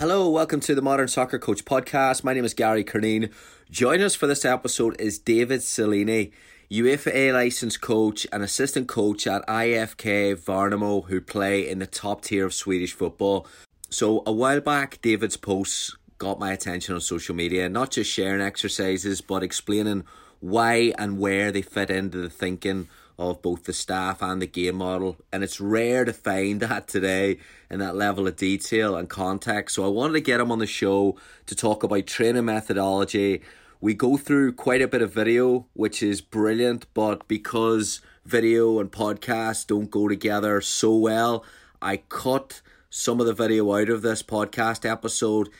Hello, welcome to the Modern Soccer Coach podcast. My name is Gary Curneen. Joining us for this episode is David Cellini, UEFA licensed coach and assistant coach at IFK Värnamo, who play in the top tier of Swedish football. So, a while back, David's posts got my attention on social media, not just sharing exercises, but explaining why and where they fit into the thinking of both the staff and the game model. And it's rare to find that today in that level of detail and context. So I wanted to get him on the show to talk about training methodology. We go through quite a bit of video, which is brilliant, but because video and podcast don't go together so well, I cut some of the video out of this podcast episode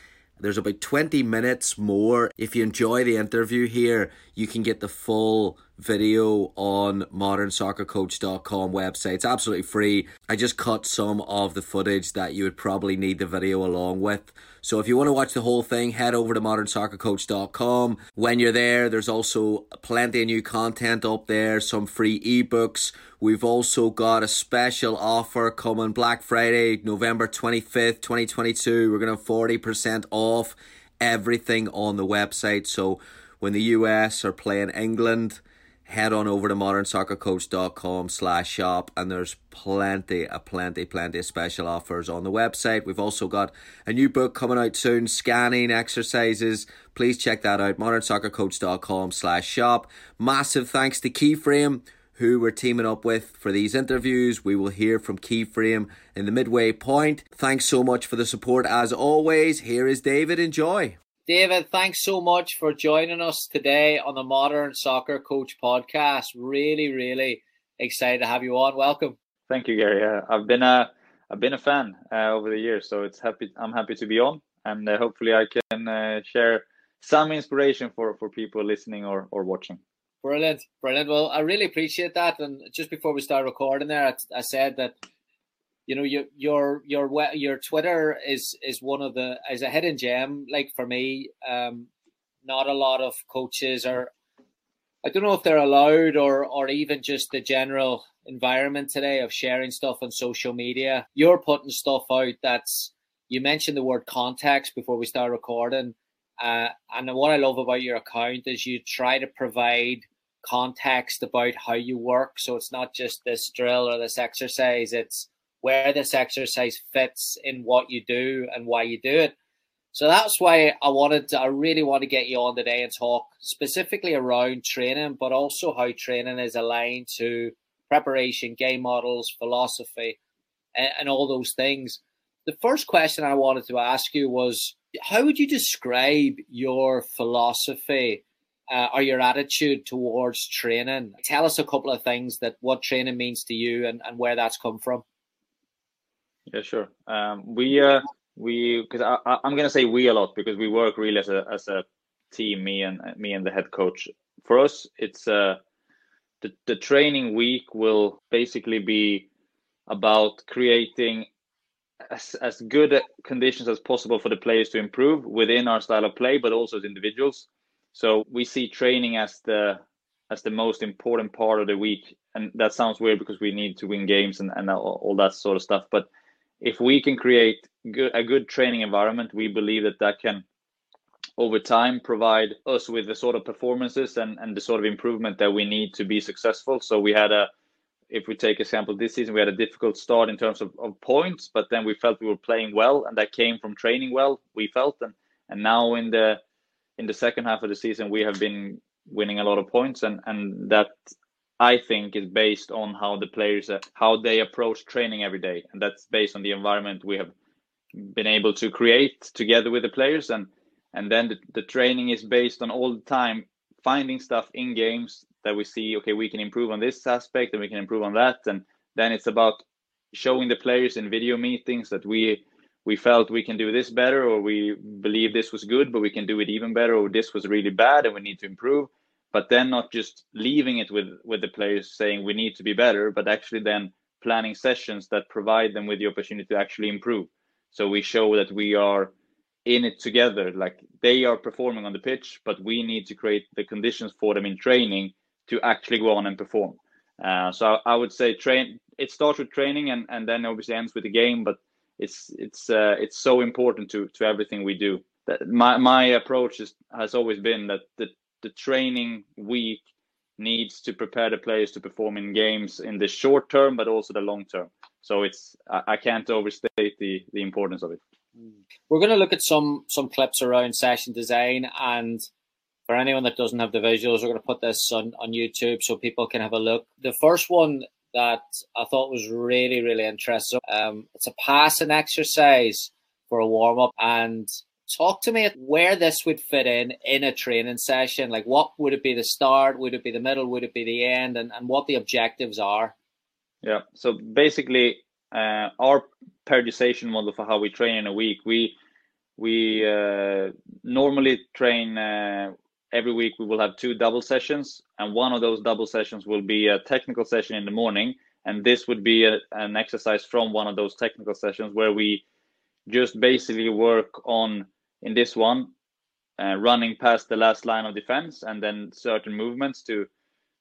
there's about 20 minutes more. If you enjoy the interview here, you can get the full video on modernsoccercoach.com website. It's absolutely free. I just cut some of the footage that you would probably need the video along with. So if you want to watch the whole thing, head over to modernsoccercoach.com. When you're there, there's also plenty of new content up there, some free ebooks. We've also got a special offer coming Black Friday, November 25th, 2022. We're going to have 40% off everything on the website. So when the US are playing England, head on over to modernsoccercoach.com slash shop and there's plenty a plenty plenty of special offers on the website. We've also got a new book coming out soon scanning exercises. Please check that out modernsoccercoach.com slash shop. Massive thanks to keyframe who we're teaming up with for these interviews. We will hear from keyframe in the midway point. Thanks so much for the support as always. Here is david. Enjoy David, thanks so much for joining us today on the Modern Soccer Coach podcast. Really, really excited to have you on. Welcome. Thank you, Gary. Uh, I've been a I've been a fan uh, over the years, so it's happy. I'm happy to be on, and uh, hopefully, I can uh, share some inspiration for for people listening or or watching. Brilliant, brilliant. Well, I really appreciate that. And just before we start recording, there, I, I said that you know your your your your Twitter is is one of the is a hidden gem. Like for me, um, not a lot of coaches are. I don't know if they're allowed or or even just the general environment today of sharing stuff on social media. You're putting stuff out that's you mentioned the word context before we start recording. Uh, and what I love about your account is you try to provide context about how you work. So it's not just this drill or this exercise. It's where this exercise fits in what you do and why you do it. So that's why I wanted to, I really want to get you on today and talk specifically around training, but also how training is aligned to preparation, game models, philosophy, and, and all those things. The first question I wanted to ask you was how would you describe your philosophy uh, or your attitude towards training? Tell us a couple of things that what training means to you and, and where that's come from. Yeah, sure. Um, we uh, we because I, I'm gonna say we a lot because we work really as a as a team. Me and me and the head coach. For us, it's uh, the the training week will basically be about creating as, as good conditions as possible for the players to improve within our style of play, but also as individuals. So we see training as the as the most important part of the week, and that sounds weird because we need to win games and, and all, all that sort of stuff. But if we can create good, a good training environment, we believe that that can, over time, provide us with the sort of performances and, and the sort of improvement that we need to be successful. So we had a, if we take a sample this season, we had a difficult start in terms of, of points, but then we felt we were playing well, and that came from training well. We felt, and and now in the in the second half of the season, we have been winning a lot of points, and and that I think is based on how the players uh, how they approach training every day, and that's based on the environment we have been able to create together with the players, and and then the, the training is based on all the time finding stuff in games that we see. Okay, we can improve on this aspect, and we can improve on that, and then it's about showing the players in video meetings that we we felt we can do this better or we believe this was good but we can do it even better or this was really bad and we need to improve but then not just leaving it with with the players saying we need to be better but actually then planning sessions that provide them with the opportunity to actually improve. So we show that we are in it together. Like they are performing on the pitch but we need to create the conditions for them in training to actually go on and perform. Uh, so I, I would say train it starts with training and, and then obviously ends with the game but it's it's uh, it's so important to to everything we do. That my my approach is, has always been that the the training week needs to prepare the players to perform in games in the short term but also the long term so it's i, can't overstate the the importance of it we're going to look at some some clips around session design and for anyone that doesn't have the visuals we're going to put this on on youtube so people can have a look the first one that I thought was really, really interesting. Um, it's a passing exercise for a warm up. And talk to me where this would fit in in a training session. Like, what would it be the start? Would it be the middle? Would it be the end? And, and what the objectives are? Yeah. So basically, uh, our periodization model for how we train in a week, we we uh, normally train uh, every week we will have two double sessions and one of those double sessions will be a technical session in the morning and this would be a, an exercise from one of those technical sessions where we just basically work on in this one uh, running past the last line of defense and then certain movements to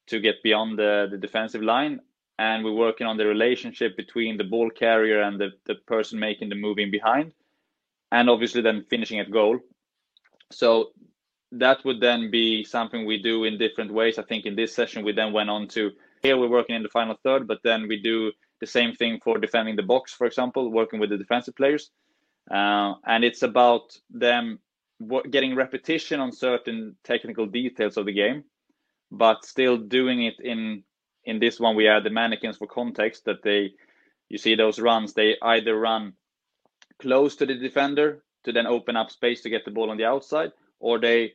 to get beyond the, the defensive line. And we're working on the relationship between the ball carrier and the, the person making the moving behind and obviously then finishing at goal. So that would then be something we do in different ways. I think in this session we then went on to here we're working in the final third, but then we do the same thing for defending the box, for example, working with the defensive players, uh, and it's about them getting repetition on certain technical details of the game, but still doing it in in this one we add the mannequins for context that they you see those runs they either run close to the defender to then open up space to get the ball on the outside or they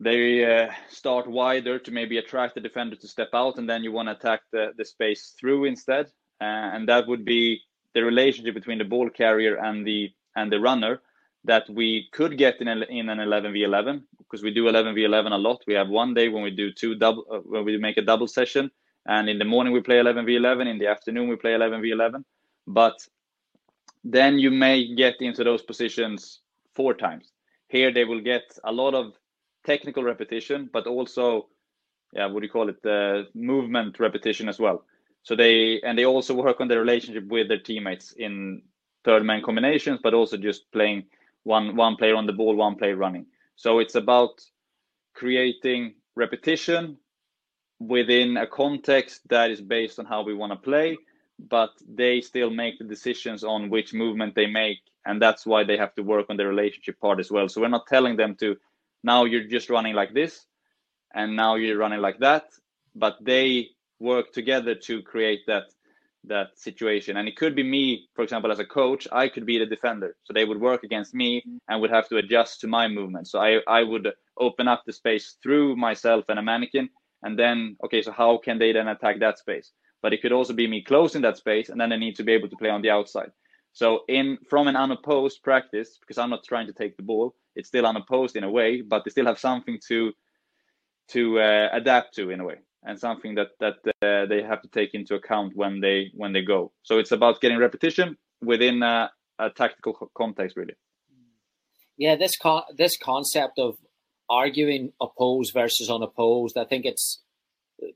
they uh, start wider to maybe attract the defender to step out, and then you want to attack the, the space through instead. Uh, and that would be the relationship between the ball carrier and the and the runner that we could get in, in an 11v11 because we do 11v11 a lot. We have one day when we do two double uh, when we make a double session, and in the morning we play 11v11. In the afternoon we play 11v11. But then you may get into those positions four times. Here they will get a lot of technical repetition, but also, yeah, what do you call it, the movement repetition as well. So they and they also work on the relationship with their teammates in third man combinations, but also just playing one one player on the ball, one player running. So it's about creating repetition within a context that is based on how we want to play, but they still make the decisions on which movement they make, and that's why they have to work on the relationship part as well. So we're not telling them to now you're just running like this and now you're running like that but they work together to create that that situation. And it could be me for example as a coach i could be the defender. So they would work against me and would have to adjust to my movement. So i i would open up the space through myself and a mannequin and then okay so how can they then attack that space? But it could also be me closing that space and then they need to be able to play on the outside. So in from an unopposed practice because i'm not trying to take the ball it's still unopposed in a way, but they still have something to to uh, adapt to in a way, and something that that uh, they have to take into account when they when they go. So it's about getting repetition within a, a tactical context, really. Yeah, this con- this concept of arguing opposed versus unopposed, I think it's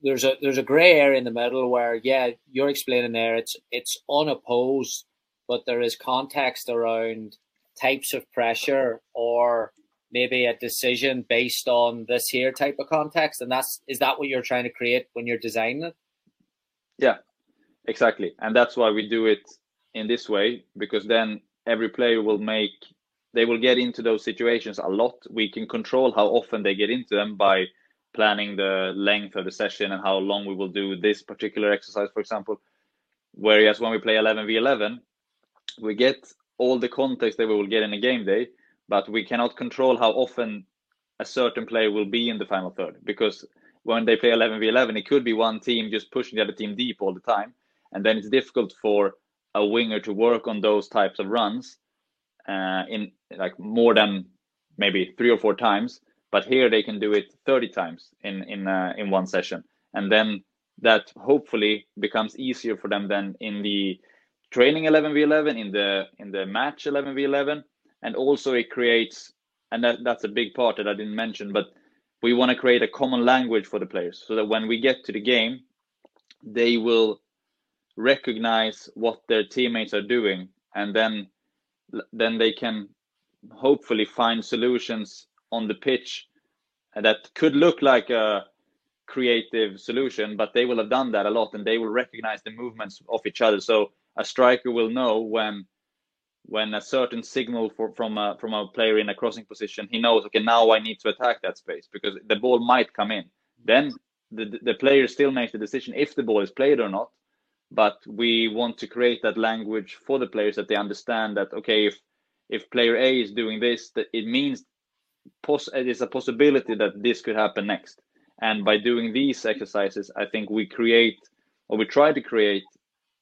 there's a there's a gray area in the middle where yeah you're explaining there it's it's unopposed but there is context around types of pressure or maybe a decision based on this here type of context and that's is that what you're trying to create when you're designing it? Yeah exactly. And that's why we do it in this way because then every player will make they will get into those situations a lot. We can control how often they get into them by planning the length of the session and how long we will do this particular exercise for example. Whereas when we play 11v11 we get all the context that we will get in a game day, but we cannot control how often a certain player will be in the final third because when they play 11v11, it could be one team just pushing the other team deep all the time. and then it's difficult for a winger to work on those types of runs uh, in like more than maybe three or four times. But here they can do it 30 times in in uh, in one session, and then that hopefully becomes easier for them than in the training 11v11 in the in the match 11v11 and also it creates and that, that's a big part that i didn't mention but we want to create a common language for the players so that when we get to the game they will recognize what their teammates are doing. And then then they can hopefully find solutions on the pitch that could look like a creative solution but they will have done that a lot and they will recognize the movements of each other. So a striker will know when when a certain signal for, from a from a player in a crossing position he knows okay now i need to attack that space because the ball might come in. Then the the player still makes the decision if the ball is played or not but we want to create that language for the players that they understand that okay if if player a is doing this that it means pos- it is a possibility that this could happen next. And by doing these exercises i think we create or we try to create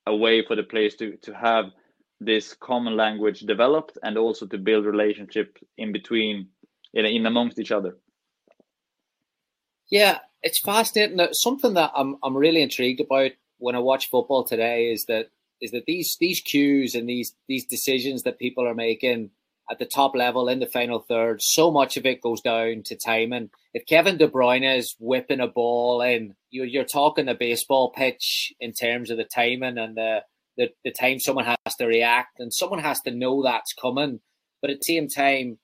a way for the players to to have this common language developed and also to build relationship in between in, in amongst each other yeah it's fascinating something that i'm i'm really intrigued about when i watch football today is that is that these these cues and these these decisions that people are making at the top level in the final third, so much of it goes down to timing. If Kevin De Bruyne is whipping a ball in, you're, you're talking the baseball pitch in terms of the timing and the, the, the time someone has to react and someone has to know that's coming. But at the same time,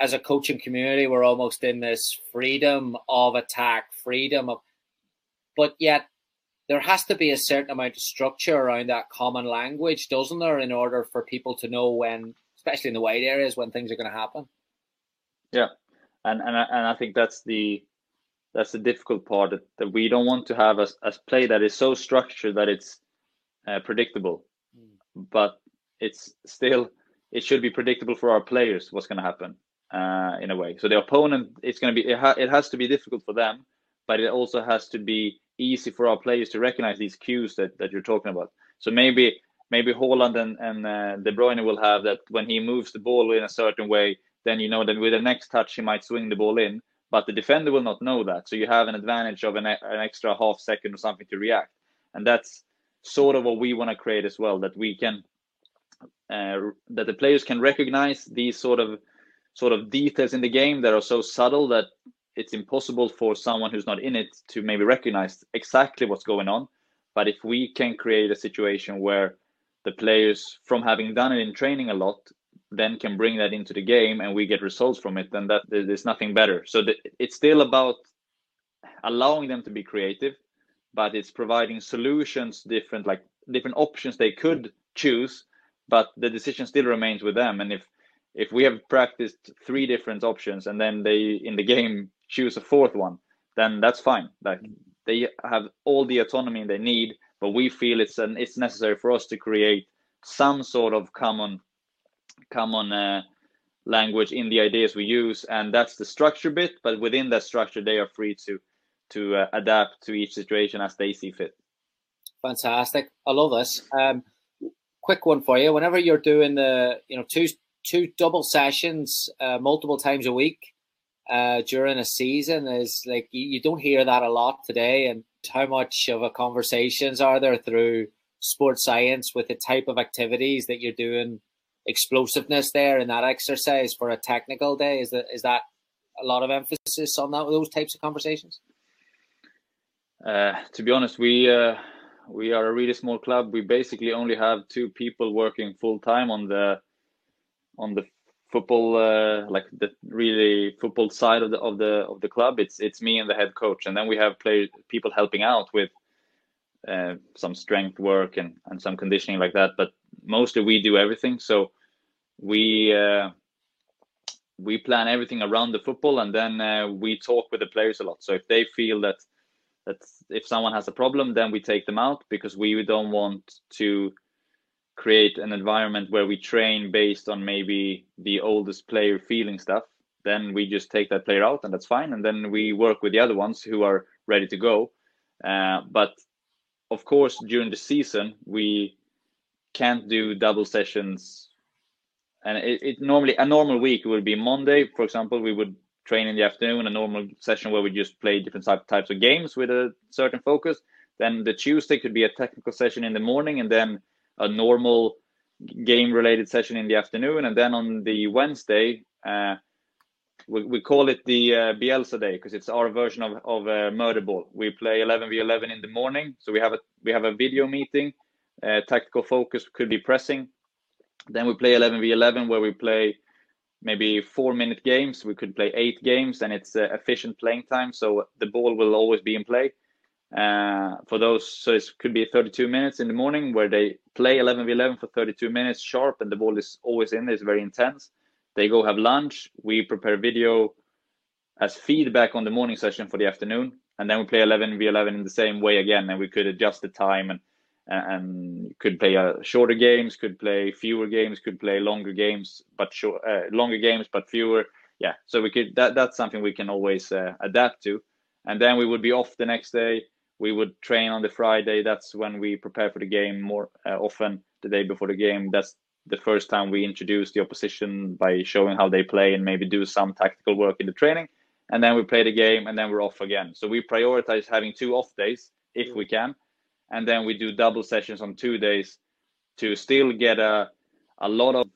as a coaching community, we're almost in this freedom of attack, freedom of, but yet there has to be a certain amount of structure around that common language, doesn't there, in order for people to know when especially in the wide areas when things are going to happen. Yeah, and and I, and I think that's the that's the difficult part that, that we don't want to have a, a play that is so structured that it's uh, predictable, mm. but it's still it should be predictable for our players what's going to happen uh, in a way. So the opponent it's going to be it, ha- it has to be difficult for them, but it also has to be easy for our players to recognize these cues that, that you're talking about. So maybe maybe Haaland and, and uh, De Bruyne will have that when he moves the ball in a certain way, then you know that with the next touch he might swing the ball in, but the defender will not know that. So you have an advantage of an, an extra half second or something to react, and that's sort of what we want to create as well. That we can, uh, that the players can recognize these sort of sort of details in the game that are so subtle that it's impossible for someone who's not in it to maybe recognize exactly what's going on. But if we can create a situation where the players from having done it in training a lot then can bring that into the game and we get results from it then that there's nothing better so the, it's still about allowing them to be creative but it's providing solutions different like different options they could choose but the decision still remains with them. And if if we have practiced three different options and then they in the game choose a fourth one then that's fine. Like they have all the autonomy they need but we feel it's an it's necessary for us to create some sort of common common uh, language in the ideas we use. And that's the structure bit but within that structure they are free to to uh, adapt to each situation as they see fit. Fantastic. I love this. Um, quick one for you. Whenever you're doing the you know two two double sessions uh, multiple times a week uh, during a season is like you, you don't hear that a lot today. And how much of a conversations are there through sports science with the type of activities that you're doing explosiveness there in that exercise for a technical day? Is that is that a lot of emphasis on that those types of conversations uh, to be honest we uh, we are a really small club. We basically only have two people working full time on the on the football uh, like the really football side of the of the of the club. It's it's me and the head coach and then we have play people helping out with uh, some strength work and and some conditioning like that but mostly we do everything. So we uh, we plan everything around the football and then we talk with the players a lot. So if they feel that that if someone has a problem then we take them out because we don't want to create an environment where we train based on maybe the oldest player feeling stuff. Then we just take that player out and that's fine. And then we work with the other ones who are ready to go. Uh, but of course, during the season, we can't do double sessions. And it, it normally a normal week would be Monday, for example, we would train in the afternoon, a normal session where we just play different types of games with a certain focus. Then the Tuesday could be a technical session in the morning, and then a normal game related session in the afternoon. And then on the Wednesday, uh, we, we call it the uh, Bielsa day because it's our version of, of uh, murder ball. We play 11 v 11 in the morning, so we have a we have a video meeting. Uh, tactical focus could be pressing. Then we play 11 v 11 where we play maybe four minute games. We could play eight games, and it's uh, efficient playing time, so the ball will always be in play. Uh, for those, so it could be 32 minutes in the morning where they play 11 v 11 for 32 minutes sharp, and the ball is always in. There, it's very intense they go have lunch. We prepare video as feedback on the morning session for the afternoon, and then we play 11 v 11 in the same way again. And we could adjust the time and and could play uh, shorter games, could play fewer games, could play longer games, but short, uh, longer games but fewer. Yeah, so we could that that's something we can always uh, adapt to. And then we would be off the next day. We would train on the Friday. That's when we prepare for the game more uh, often. The day before the game. That's the first time we introduce the opposition by showing how they play and maybe do some tactical work in the training. And then we play the game and then we're off again. So we prioritize having two off days if we can. And then we do double sessions on two days to still get a, a lot of,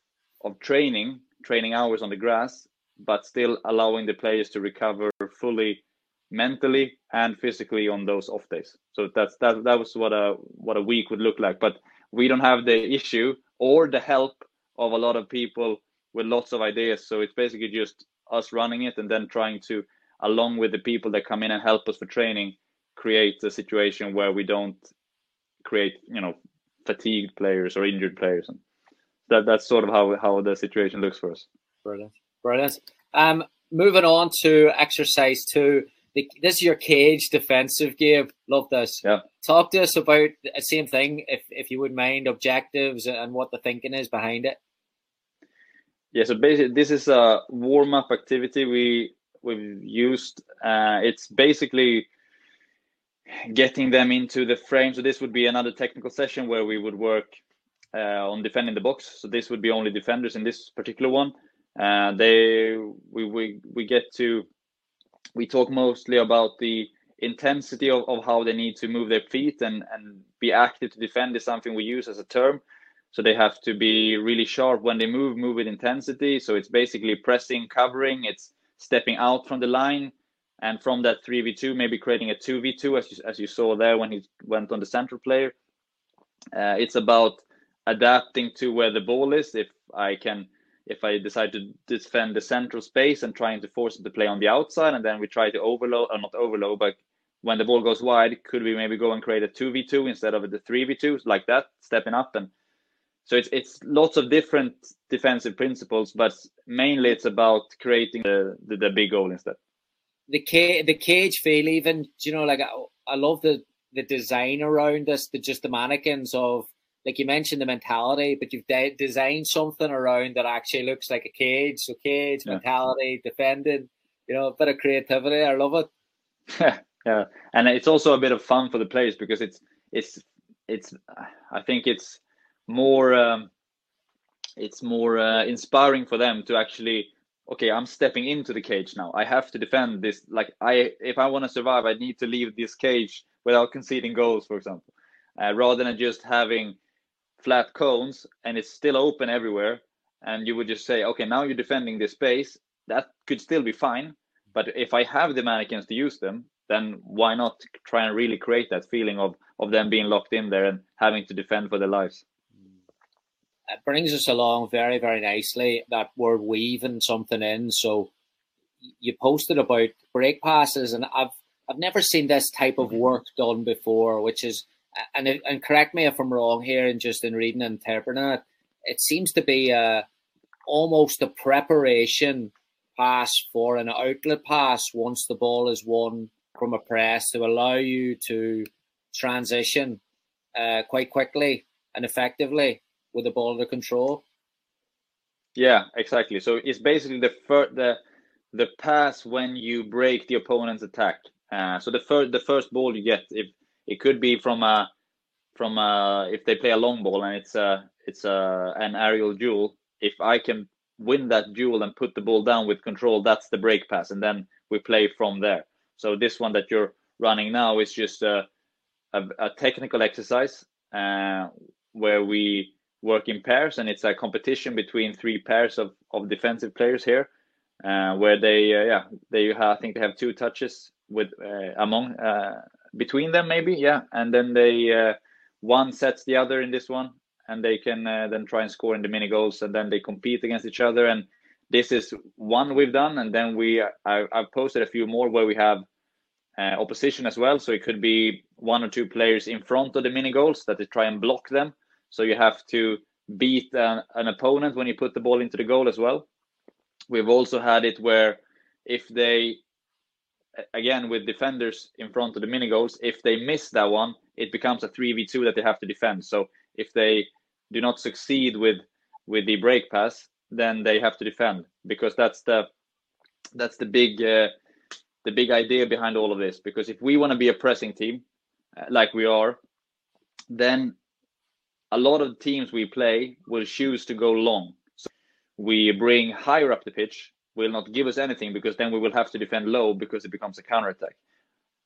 of training, training hours on the grass, but still allowing the players to recover fully mentally and physically on those off days. So that's that that was what a what a week would look like. But we don't have the issue or the help of a lot of people with lots of ideas. So it's basically just us running it and then trying to, along with the people that come in and help us for training, create a situation where we don't create, you know, fatigued players or injured players. And that that's sort of how how the situation looks for us. Brilliant, brilliant. Um, moving on to exercise two the, this is your cage defensive game. Love this. Yeah. Talk to us about the same thing, if if you would mind, objectives and what the thinking is behind it. Yeah. So basically, this is a warm up activity we we've used. Uh, it's basically getting them into the frame. So this would be another technical session where we would work uh, on defending the box. So this would be only defenders in this particular one. Uh, they we we we get to we talk mostly about the intensity of, of how they need to move their feet and, and be active to defend is something we use as a term. So they have to be really sharp when they move, move with intensity. So it's basically pressing, covering, it's stepping out from the line. And from that 3v2, maybe creating a 2v2, as you, as you saw there when he went on the central player. Uh, it's about adapting to where the ball is. If I can if I decide to defend the central space and trying to force to play on the outside, and then we try to overload or not overload, but when the ball goes wide, could we maybe go and create a two v two instead of the three v two like that, stepping up and so it's it's lots of different defensive principles, but mainly it's about creating the the, the big goal instead. The cage, the cage feel even you know like I, I love the the design around this, the just the mannequins of like you mentioned the mentality, but you've de- designed something around that actually looks like a cage. So cage yeah. mentality, defending, you know, a bit of creativity. I love it. yeah, and it's also a bit of fun for the players because it's it's it's. I think it's more um, it's more uh, inspiring for them to actually okay i'm stepping into the cage now. I have to defend this. Like i if i want to survive i need to leave this cage without conceding goals for example. Uh, rather than just having flat cones and it's still open everywhere and you would just say okay now you're defending this space that could still be fine. But if i have the mannequins to use them then why not try and really create that feeling of of them being locked in there and having to defend for their lives it brings us along very very nicely that we're weaving something in. So you posted about break passes and i've i've never seen this type of work done before which is and and correct me if I'm wrong here, and just in reading and interpreting it, it seems to be a almost a preparation pass for an outlet pass once the ball is won from a press to allow you to transition uh, quite quickly and effectively with the ball under control. Yeah, exactly. So it's basically the fir- the the pass when you break the opponent's attack. Uh, so the first the first ball you get, if it could be from a from uh, if they play a long ball and it's a it's a an aerial duel. If I can win that duel and put the ball down with control, that's the break pass, and then we play from there. So this one that you're running now is just a a, a technical exercise uh, where we work in pairs, and it's a competition between three pairs of, of defensive players here, uh, where they uh, yeah they I think they have two touches with uh, among uh, between them maybe yeah, and then they one sets the other in this one, and they can then try and score in the mini goals, and then they compete against each other, and this is one we've done, and then we I, I've posted a few more where we have uh, opposition as well. So it could be one or two players in front of the mini goals that they try and block them. So you have to beat an, an, opponent when you put the ball into the goal as well. We've also had it where if they, again with defenders in front of the mini goals, if they miss that one, it becomes a three v two that they have to defend. So if they do not succeed with with the break pass, then they have to defend because that's the that's the big uh, the big idea behind all of this. Because if we want to be a pressing team, uh, like we are, then a lot of teams we play will choose to go long. So we bring higher up the pitch, will not give us anything because then we will have to defend low because it becomes a counter attack.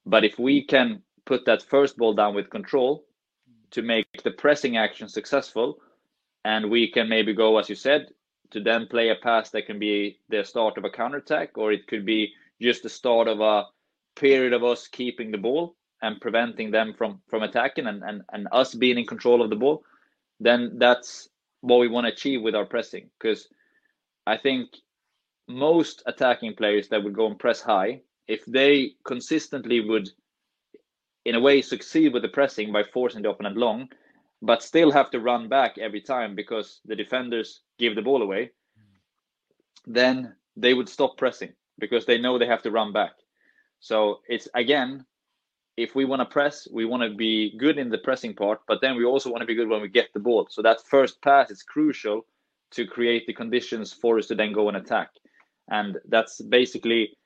But if we can put that first ball down with control to make the pressing action successful, and we can maybe go, as you said, to then play a pass that can be the start of a counter attack, or it could be just the start of a period of us keeping the ball and preventing them from from attacking and, and, and us being in control of the ball, then that's what we want to achieve with our pressing. Because I think most attacking players that would go and press high, if they consistently would, in a way, succeed with the pressing by forcing the opponent long, but still have to run back every time because the defenders give the ball away, then they would stop pressing because they know they have to run back. So it's again, if we want to press, we want to be good in the pressing part, but then we also want to be good when we get the ball. So that first pass is crucial to create the conditions for us to then go and attack. And that's basically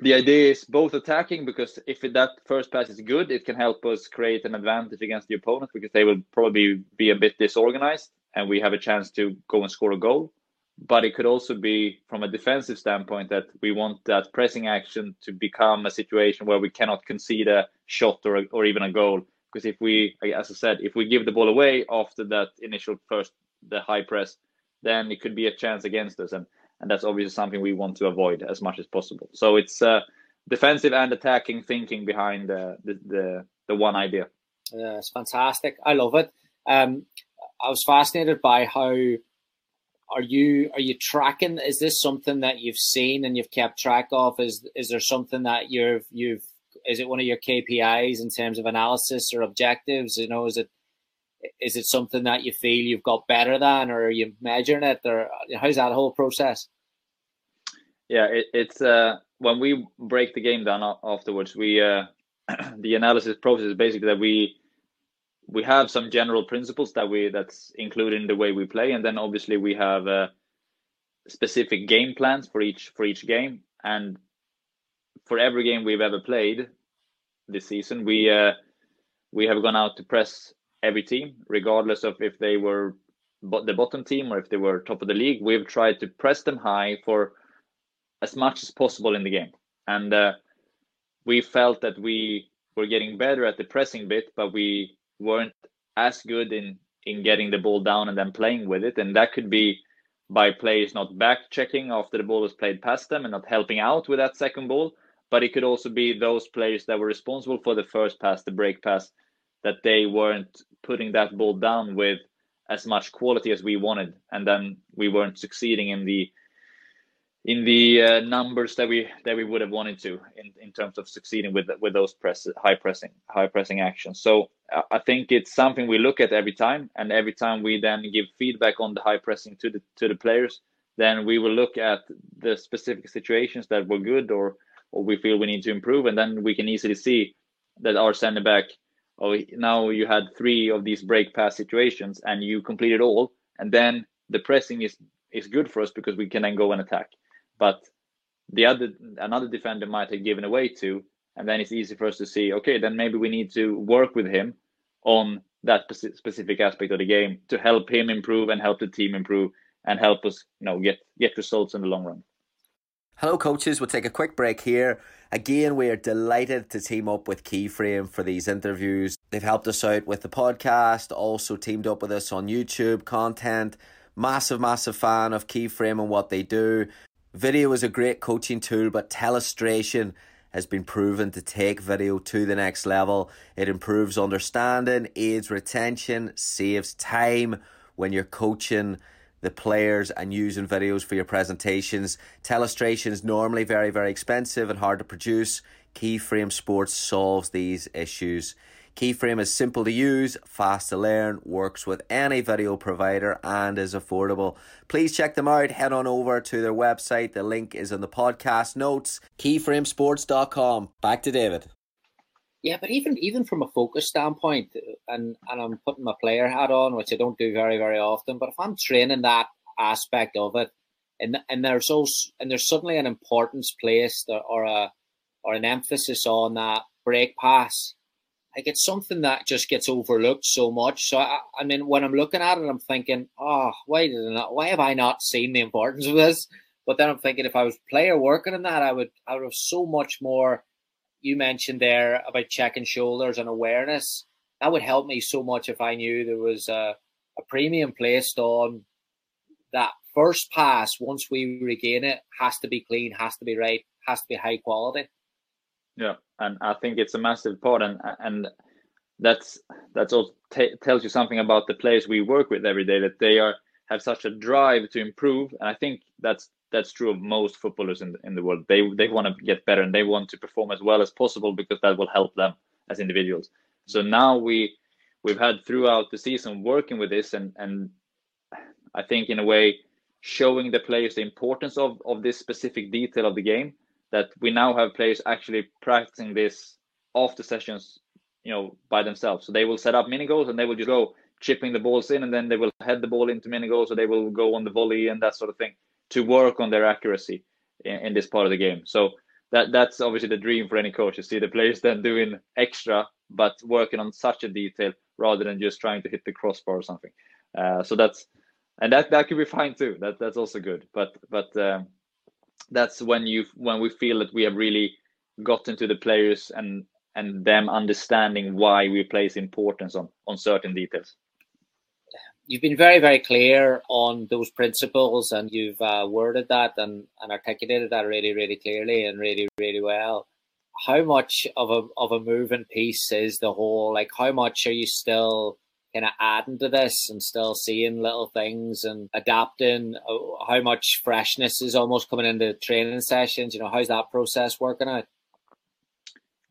the idea is both attacking because if that first pass is good, it can help us create an advantage against the opponent because they will probably be a bit disorganized and we have a chance to go and score a goal but it could also be from a defensive standpoint that we want that pressing action to become a situation where we cannot concede a shot or, or even a goal. Because if we as i said if we give the ball away after that initial first the high press then it could be a chance against us. And and that's obviously something we want to avoid as much as possible. So it's uh, defensive and attacking thinking behind uh, the, the the one idea. Yeah it's fantastic. I love it. Um i was fascinated by how are you are you tracking is this something that you've seen and you've kept track of? Is is there something that you've you've is it one of your kpis in terms of analysis or objectives? You know is it is it something that you feel you've got better than or are you measuring it or how's that whole process? Yeah it, it's uh when we break the game down afterwards we uh the analysis process is basically that we we have some general principles that we that's included in the way we play and then obviously we have uh, specific game plans for each for each game. And for every game we've ever played this season we uh, we have gone out to press every team regardless of if they were the bottom team or if they were top of the league. We've tried to press them high for as much as possible in the game. And uh, we felt that we were getting better at the pressing bit but we weren't as good in in getting the ball down and then playing with it, and that could be by players not back checking after the ball was played past them and not helping out with that second ball. But it could also be those players that were responsible for the first pass, the break pass, that they weren't putting that ball down with as much quality as we wanted, and then we weren't succeeding in the in the uh, numbers that we that we would have wanted to in, in terms of succeeding with with those press high pressing high pressing actions. So uh, I think it's something we look at every time, and every time we then give feedback on the high pressing to the to the players, then we will look at the specific situations that were good or or we feel we need to improve, and then we can easily see that our center back. Oh, now you had three of these break pass situations, and you completed all, and then the pressing is is good for us because we can then go and attack but the other another defender might have given away to, and then it's easy for us to see. Okay, then maybe we need to work with him on that specific aspect of the game to help him improve and help the team improve and help us, you know, get get results in the long run. Hello, coaches. We'll take a quick break here. Again, we are delighted to team up with Keyframe for these interviews. They've helped us out with the podcast, also teamed up with us on YouTube content. Massive, massive fan of Keyframe and what they do. Video is a great coaching tool, but telestration has been proven to take video to the next level. It improves understanding, aids retention, saves time when you're coaching the players and using videos for your presentations. Telestration is normally very, very expensive and hard to produce. Keyframe Sports solves these issues. Keyframe is simple to use, fast to learn, works with any video provider, and is affordable. Please check them out. Head on over to their website. The link is in the podcast notes. Keyframesports.com. Back to David. Yeah, but even even from a focus standpoint, and and I'm putting my player hat on, which I don't do very very often. But if I'm training that aspect of it, and and there's also and there's suddenly an importance placed or, or a or an emphasis on that break pass like it's something that just gets overlooked so much. So I, I mean, when I'm looking at it, I'm thinking, oh, why did I not? Why have I not seen the importance of this? But then I'm thinking, if I was player working in that, I would, I would have so much more. You mentioned there about checking shoulders and awareness. That would help me so much if I knew there was a, a premium placed on that first pass. Once we regain it, has to be clean, has to be right, has to be high quality. Yeah, and I think it's a massive part, and and that's that's also t- tells you something about the players we work with every day that they are have such a drive to improve, and I think that's that's true of most footballers in the, in the world. They they want to get better and they want to perform as well as possible because that will help them as individuals. So now we we've had throughout the season working with this, and and I think in a way showing the players the importance of of this specific detail of the game that we now have players actually practicing this off the sessions, you know, by themselves. So they will set up mini goals and they will just go chipping the balls in, and then they will head the ball into mini goals, or they will go on the volley and that sort of thing to work on their accuracy in, in this part of the game. So that that's obviously the dream for any coach to see the players then doing extra, but working on such a detail rather than just trying to hit the crossbar or something. Uh, so that's and that that could be fine too. That that's also good. But but um, that's when you when we feel that we have really gotten to the players and and them understanding why we place importance on on certain details. You've been very very clear on those principles and you've uh, worded that and, and articulated that really really clearly and really really well. How much of a of a moving piece is the whole like how much are you still kind of adding to this and still seeing little things and adapting uh, how much freshness is almost coming into training sessions. You know how's that process working out?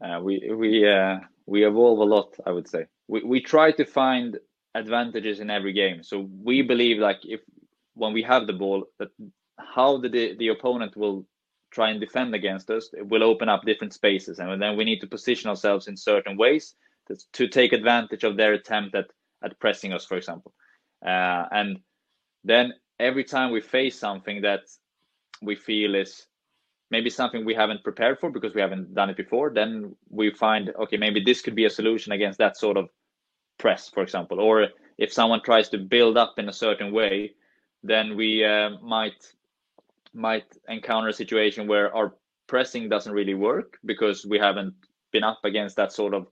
Uh, we we uh, we evolve a lot i would say. We, we try to find advantages in every game. So we believe like if when we have the ball that how the the opponent will try and defend against us it will open up different spaces. And then we need to position ourselves in certain ways to, to take advantage of their attempt at at pressing us, for example. Uh, and then every time we face something that we feel is maybe something we haven't prepared for because we haven't done it before, then we find okay, maybe this could be a solution against that sort of press, for example. Or if someone tries to build up in a certain way, then we uh, might might encounter a situation where our pressing doesn't really work because we haven't been up against that sort of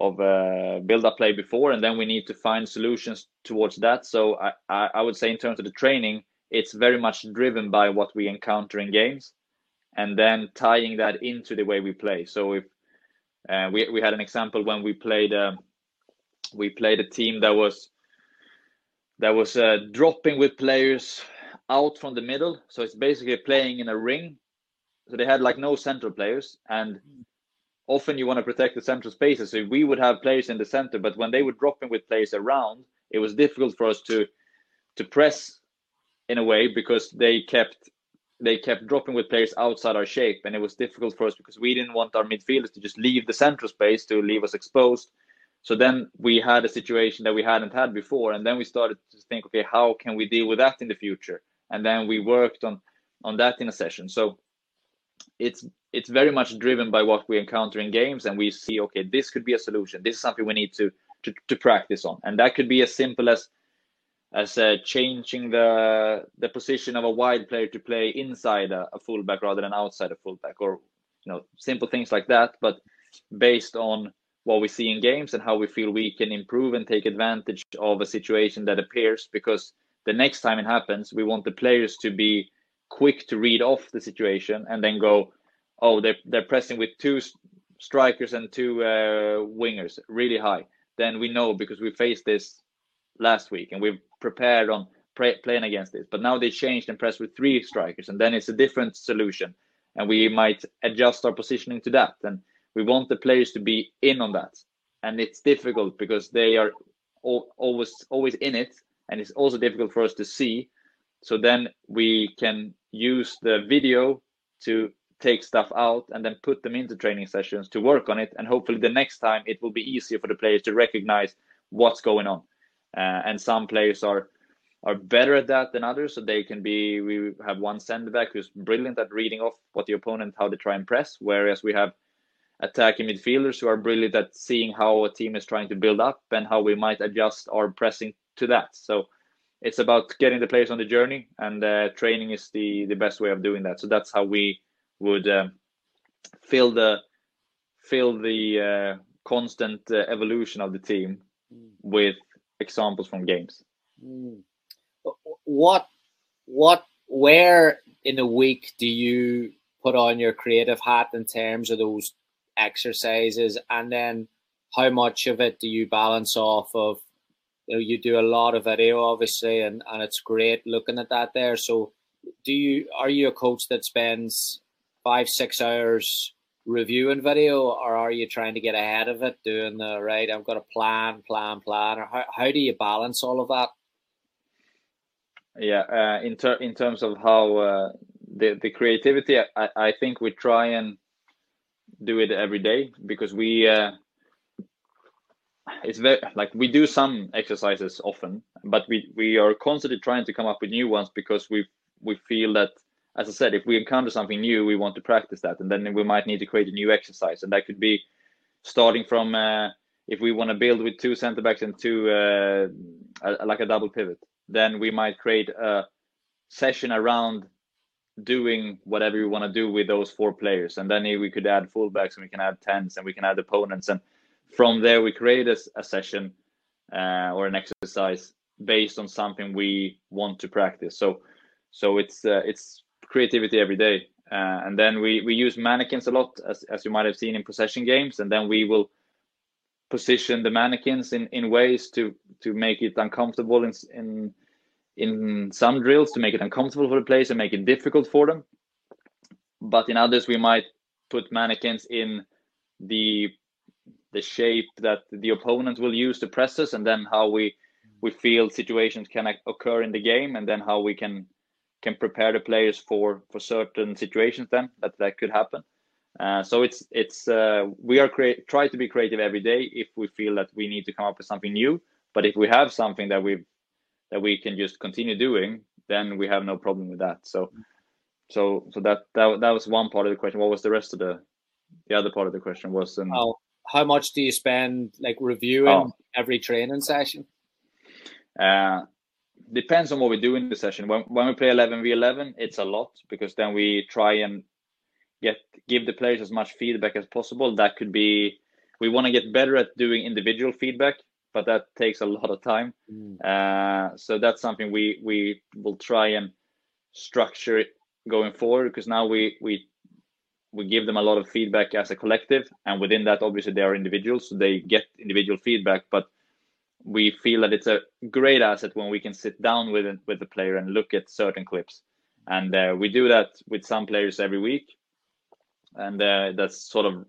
of uh, build up play before, and then we need to find solutions towards that. So I, I, would say in terms of the training, it's very much driven by what we encounter in games, and then tying that into the way we play. So if uh, we we had an example when we played uh, we played a team that was that was uh, dropping with players out from the middle. So it's basically playing in a ring. So they had like no central players, and often you want to protect the central spaces. So we would have players in the center, but when they were dropping with players around, it was difficult for us to to press in a way because they kept they kept dropping with players outside our shape, and it was difficult for us because we didn't want our midfielders to just leave the central space to leave us exposed. So then we had a situation that we hadn't had before, and then we started to think, okay, how can we deal with that in the future? And then we worked on on that in a session. So it's it's very much driven by what we encounter in games and we see okay this could be a solution this is something we need to to, to practice on, and that could be as simple as as uh, changing the the position of a wide player to play inside a, a fullback rather than outside a fullback, or you know simple things like that. But based on what we see in games and how we feel we can improve and take advantage of a situation that appears, because the next time it happens, we want the players to be quick to read off the situation and then go, oh, they're they're pressing with two strikers and two uh, wingers really high. Then we know because we faced this last week and we've prepared on playing against this. But now they changed and pressed with three strikers, and then it's a different solution, and we might adjust our positioning to that. And we want the players to be in on that, and it's difficult because they are always always in it, and it's also difficult for us to see. So then we can use the video to take stuff out and then put them into training sessions to work on it and hopefully the next time it will be easier for the players to recognize what's going on uh, and some players are are better at that than others. So they can be. We have one center back who's brilliant at reading off what the opponent how they try and press, whereas we have attacking midfielders who are brilliant at seeing how a team is trying to build up and how we might adjust our pressing to that. So it's about getting the players on the journey, and uh, training is the the best way of doing that. So that's how we would um, fill the fill the uh, constant uh, evolution of the team mm. with examples from games. Mm. What, what, where in a week do you put on your creative hat in terms of those exercises, and then how much of it do you balance off of? You, know, you do a lot of video, obviously, and and it's great looking at that there. So, do you are you a coach that spends five six hours reviewing video, or are you trying to get ahead of it, doing the right? I've got a plan, plan, plan. Or how how do you balance all of that? Yeah, uh, in ter- in terms of how uh, the the creativity, I, I think we try and do it every day because we uh, it's very like we do some exercises often, but we we are constantly trying to come up with new ones because we we feel that as I said, if we encounter something new, we want to practice that, and then we might need to create a new exercise, and that could be starting from uh, if we want to build with two center backs and two uh, like a double pivot, then we might create a session around doing whatever we want to do with those four players, and then we could add fullbacks and we can add tens and we can add opponents, and from there we create a, a session uh, or an exercise based on something we want to practice. So so it's uh, it's creativity every day. Uh, and then we, we use mannequins a lot, as, as you might have seen in possession games. And then we will position the mannequins in, in ways to, to make it uncomfortable in, in, in some drills, to make it uncomfortable for the players and make it difficult for them. But in others, we might put mannequins in the the shape that the opponent will use to press us, and then how we we feel situations can occur in the game, and then how we can can prepare the players for for certain situations then that that could happen. Uh, so it's it's uh, we are create try to be creative every day if we feel that we need to come up with something new. But if we have something that we that we can just continue doing, then we have no problem with that. So so so that that that was one part of the question. What was the rest of the the other part of the question was um, how how much do you spend like reviewing oh. every training session? Uh, depends on what we do in the session. When when we play 11 v 11, it's a lot because then we try and get give the players as much feedback as possible. That could be we want to get better at doing individual feedback, but that takes a lot of time. Mm. Uh, so that's something we we will try and structure going forward because now we we we give them a lot of feedback as a collective, and within that, obviously, they are individuals, so they get individual feedback, but we feel that it's a great asset when we can sit down with with the player and look at certain clips, and uh, we do that with some players every week, and uh, that's sort of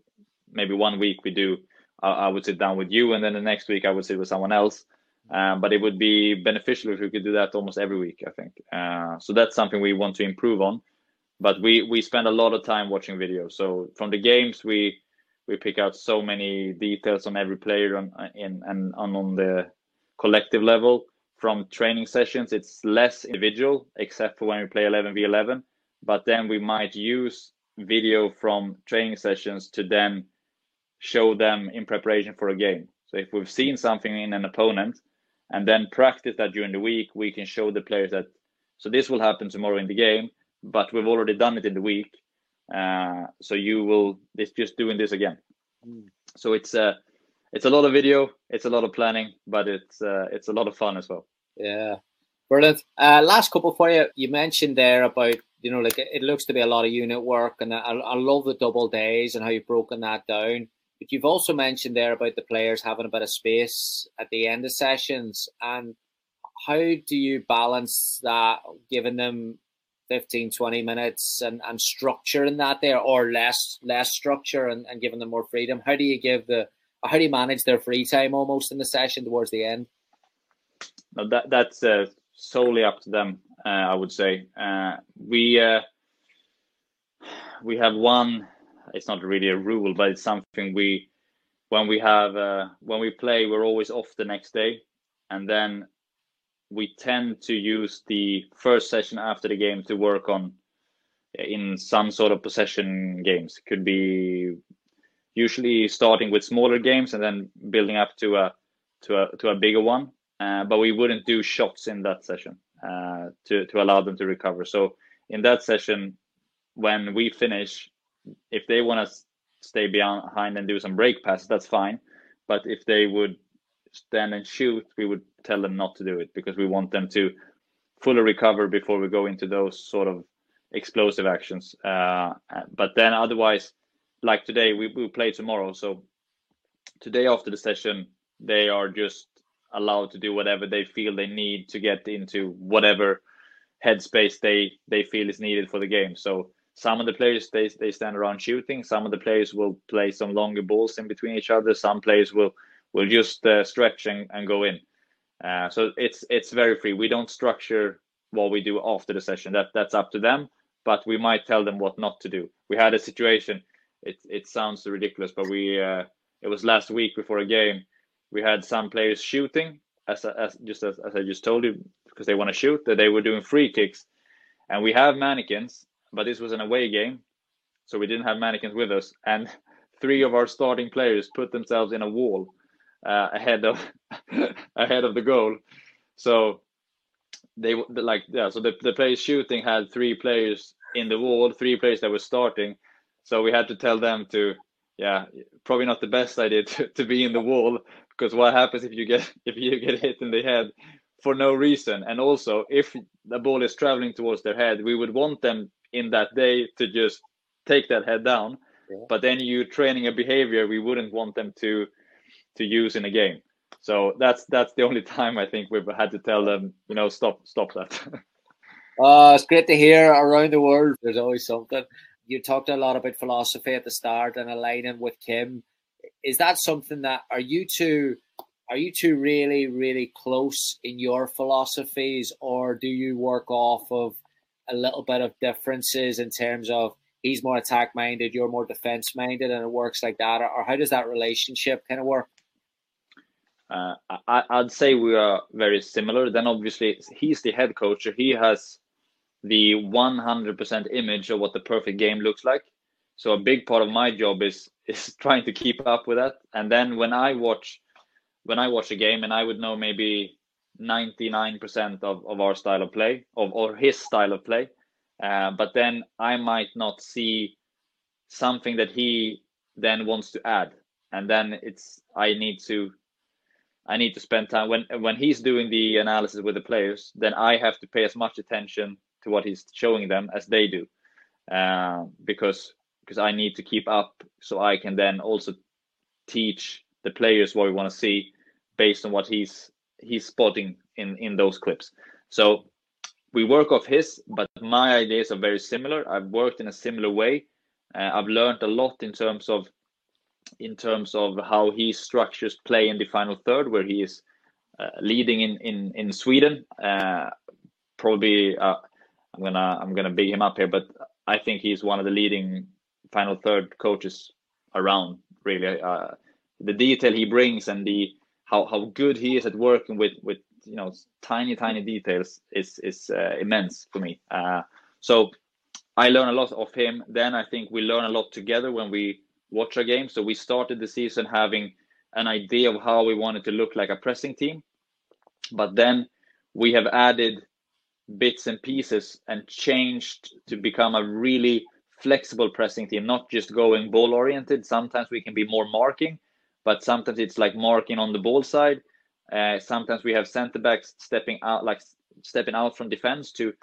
maybe one week we do. I, I would sit down with you, and then the next week I would sit with someone else. Um, but it would be beneficial if we could do that almost every week. I think uh, so. That's something we want to improve on. But we we spend a lot of time watching videos. So from the games we we pick out so many details on every player on in and on, on the collective level. From training sessions it's less individual except for when we play 11 v 11 but then we might use video from training sessions to then show them in preparation for a game. So if we've seen something in an opponent and then practice that during the week, we can show the players that so this will happen tomorrow in the game, but we've already done it in the week. Uh, so you will it's just doing this again. Mm. So it's uh it's a lot of video, it's a lot of planning, but it's uh, it's a lot of fun as well. Yeah, brilliant. Uh, last couple for you. You mentioned there about you know like it looks to be a lot of unit work, and I, I love the double days and how you've broken that down. But you've also mentioned there about the players having a bit of space at the end of sessions. And how do you balance that, giving them 15, 20 minutes and, and structure in that there or less less structure and, and giving them more freedom? How do you give the how do you manage their free time almost in the session towards the end? No, that that's uh, solely up to them. Uh, I would say uh, we uh, we have one it's not really a rule, but it's something we when we have uh, when we play, we're always off the next day, and then we tend to use the first session after the game to work on in some sort of possession games. It Could be usually starting with smaller games and then building up to a to a to a bigger one. Uh, but we wouldn't do shots in that session uh, to to allow them to recover. So in that session, when we finish, if they want to stay behind and do some break passes, that's fine. But if they would stand and shoot, we would tell them not to do it because we want them to fully recover before we go into those sort of explosive actions. Uh, but then otherwise, like today, we will play tomorrow. So today after the session, they are just allowed to do whatever they feel they need to get into whatever headspace they they feel is needed for the game. So some of the players they, they stand around shooting some of the players will play some longer balls in between each other some players will will just uh, stretch and, and go in. Uh, so it's it's very free. We don't structure what we do after the session. That that's up to them but we might tell them what not to do. We had a situation it it sounds ridiculous but we uh, it was last week before a game. We had some players shooting as, as just as, as i just told you because they want to shoot that they were doing free kicks. And we have mannequins but this was an away game, so we didn't have mannequins with us, and three of our starting players put themselves in a wall uh, ahead of ahead of the goal. So they like yeah. So the the players shooting had three players in the wall, three players that were starting. So we had to tell them to yeah, probably not the best idea to, to be in the wall because what happens if you get if you get hit in the head for no reason and also if the ball is traveling towards their head we would want them in that day to just take that head down. Yeah. But then you training a behavior we wouldn't want them to to use in a game. So that's that's the only time I think we've had to tell them, you know, stop stop that. uh, it's great to hear around the world. There's always something. You talked a lot about philosophy at the start and aligning with Kim. Is that something that are you two are you two really really close in your philosophies, or do you work off of a little bit of differences in terms of he's more attack minded, you're more defense minded, and it works like that? Or, how does that relationship kind of work? Uh, I, would say we are very similar. Then obviously he's the head coach. He has the 100% image of what the perfect game looks like. So a big part of my job is is trying to keep up with that. And then when I watch when I watch a game and I would know maybe 99% of, of our style of play of or his style of play uh, but then i might not see something that he then wants to add and then it's i need to i need to spend time when when he's doing the analysis with the players then i have to pay as much attention to what he's showing them as they do uh, because because i need to keep up so i can then also teach the players what we want to see based on what he's he's spotting in in those clips. So we work off his, but my ideas are very similar. I've worked in a similar way. Uh, I've learned a lot in terms of in terms of how he structures play in the final third, where he is uh, leading in in in Sweden. Uh, probably, uh, I'm gonna I'm gonna big him up here, but I think he's one of the leading final third coaches around. Really, uh, the detail he brings and the how how good he is at working with with you know tiny tiny details is is uh, immense for me. Uh, so I learn a lot of him. Then I think we learn a lot together when we watch a game. So we started the season having an idea of how we wanted to look like a pressing team. But then we have added bits and pieces and changed to become a really flexible pressing team, not just going ball oriented. Sometimes we can be more marking, but sometimes it's like marking on the ball side. Uh, sometimes we have center backs stepping out, like stepping out from defense to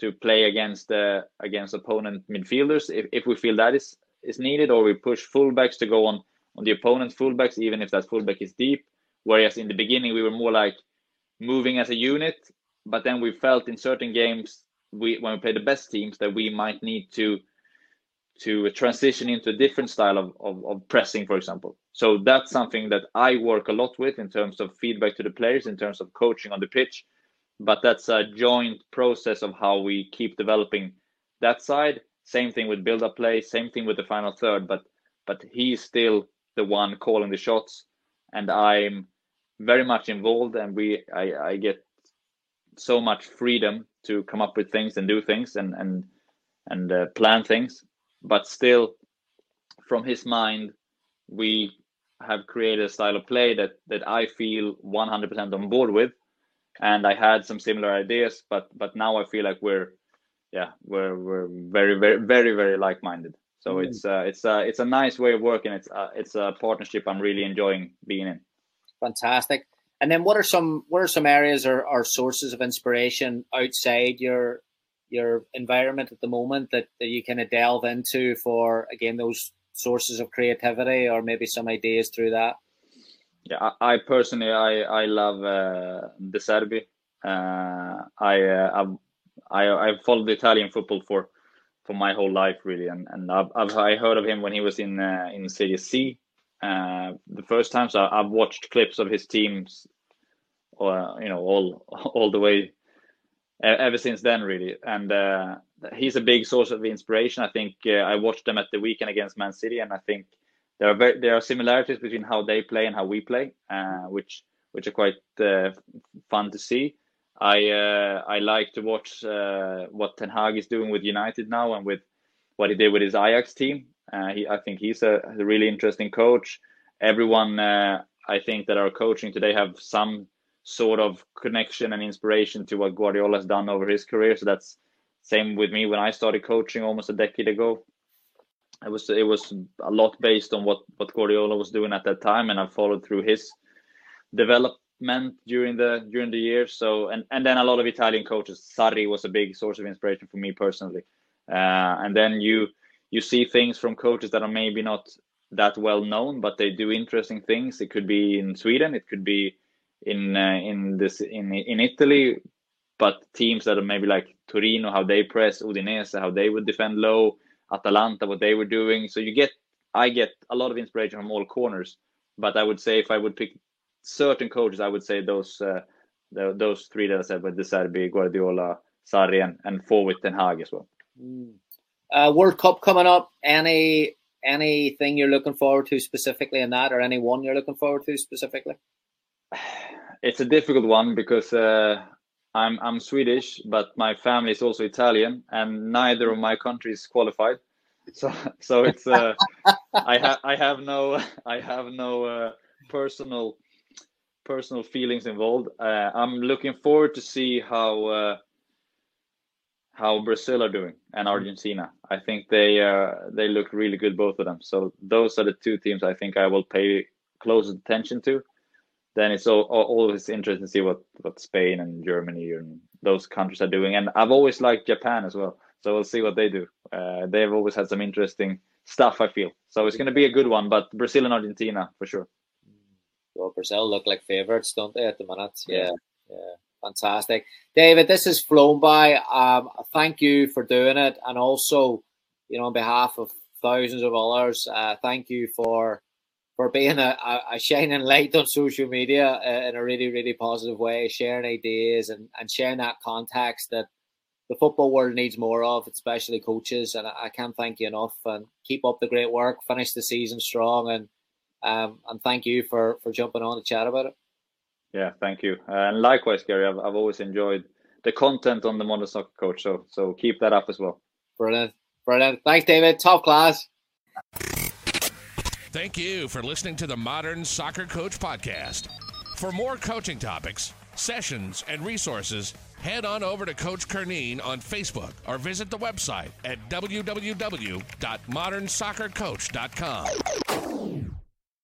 to play against uh, against opponent midfielders if, if we feel that is is needed, or we push fullbacks to go on on the opponent's fullbacks, even if that fullback is deep. Whereas in the beginning we were more like moving as a unit, but then we felt in certain games we when we play the best teams that we might need to to transition into a different style of, of, of, pressing, for example. So that's something that I work a lot with in terms of feedback to the players, in terms of coaching on the pitch. But that's a joint process of how we keep developing that side. Same thing with build up play, same thing with the final third, but but he's still the one calling the shots and I'm very much involved and we I, I get so much freedom to come up with things and do things and and and uh, plan things. But still from his mind we have created a style of play that that I feel 100% on board with. And I had some similar ideas but but now I feel like we're yeah we're we're very very very very like-minded so mm. it's uh, it's uh, it's a nice way of working it's uh, it's a partnership I'm really enjoying being in fantastic and then what are some what are some areas or, or sources of inspiration outside your your environment at the moment that, that you kind of delve into for again those sources of creativity or maybe some ideas through that? Yeah, I, I personally I I love uh, De Zerbi. Uh, I uh, I I've followed Italian football for for my whole life really, and and I've, I've I heard of him when he was in uh, in Serie C uh, the first time. So I've watched clips of his teams, uh, you know all all the way ever since then, really. And uh, he's a big source of inspiration. I think uh, I watched them at the weekend against Man City, and I think there are very, there are similarities between how they play and how we play, uh, which which are quite uh, fun to see. I uh, I like to watch uh, what Ten Hag is doing with United now and with what he did with his Ajax team. he, I think he's a, a, really interesting coach. Everyone I think that are coaching today have some sort of connection and inspiration to what Guardiola has done over his career. So that's same with me when I started coaching almost a decade ago. It was it was a lot based on what what Guardiola was doing at that time, and I followed through his during the during the years. So and and then a lot of Italian coaches. Sarri was a big source of inspiration for me personally. Uh, and then you you see things from coaches that are maybe not that well known, but they do interesting things. It could be in Sweden, it could be in uh, in this in in Italy, but teams that are maybe like Torino, how they press, Udinese, how they would defend low, Atalanta, what they were doing. So you get, I get a lot of inspiration from all corners. But I would say if I would pick certain coaches, I would say those uh, the, those three that I said, but De Zerbi, Guardiola, Sarri, and, and forward Ten Hag as well. Mm. Uh, World Cup coming up. Any anything you're looking forward to specifically in that, or any one you're looking forward to specifically? it's a difficult one because uh, I'm I'm Swedish, but my family is also Italian, and neither of my countries qualified. So so it's uh, I have I have no I have no uh, personal personal feelings involved. Uh, I'm looking forward to see how uh, how Brazil are doing and Argentina. I think they uh, they look really good, both of them. So those are the two teams I think I will pay close attention to then it's all, always interesting to see what what Spain and Germany and those countries are doing. And I've always liked Japan as well, so we'll see what they do. Uh, they've always had some interesting stuff. I feel so it's going to be a good one, but Brazil and Argentina for sure. Well, Brazil look like favorites, don't they, at the minute? Yeah, yeah, fantastic. David, this has flown by. Um, thank you for doing it, and also, you know, on behalf of thousands of others, uh, thank you for for being a, a, shining light on social media uh, in a really, really positive way, sharing ideas and, and sharing that context that the football world needs more of, especially coaches. And I, I can't thank you enough. And keep up the great work. Finish the season strong. And um, and thank you for, for jumping on to chat about it. Yeah, thank you. Uh, and likewise, Gary, I've, I've always enjoyed the content on the Modern Soccer Coach. So, so keep that up as well. Brilliant. Brilliant. Thanks, David. Top class. Thank you for listening to the Modern Soccer Coach Podcast. For more coaching topics, sessions, and resources, head on over to Coach Curneen on Facebook or visit the website at www.modernsoccercoach.com.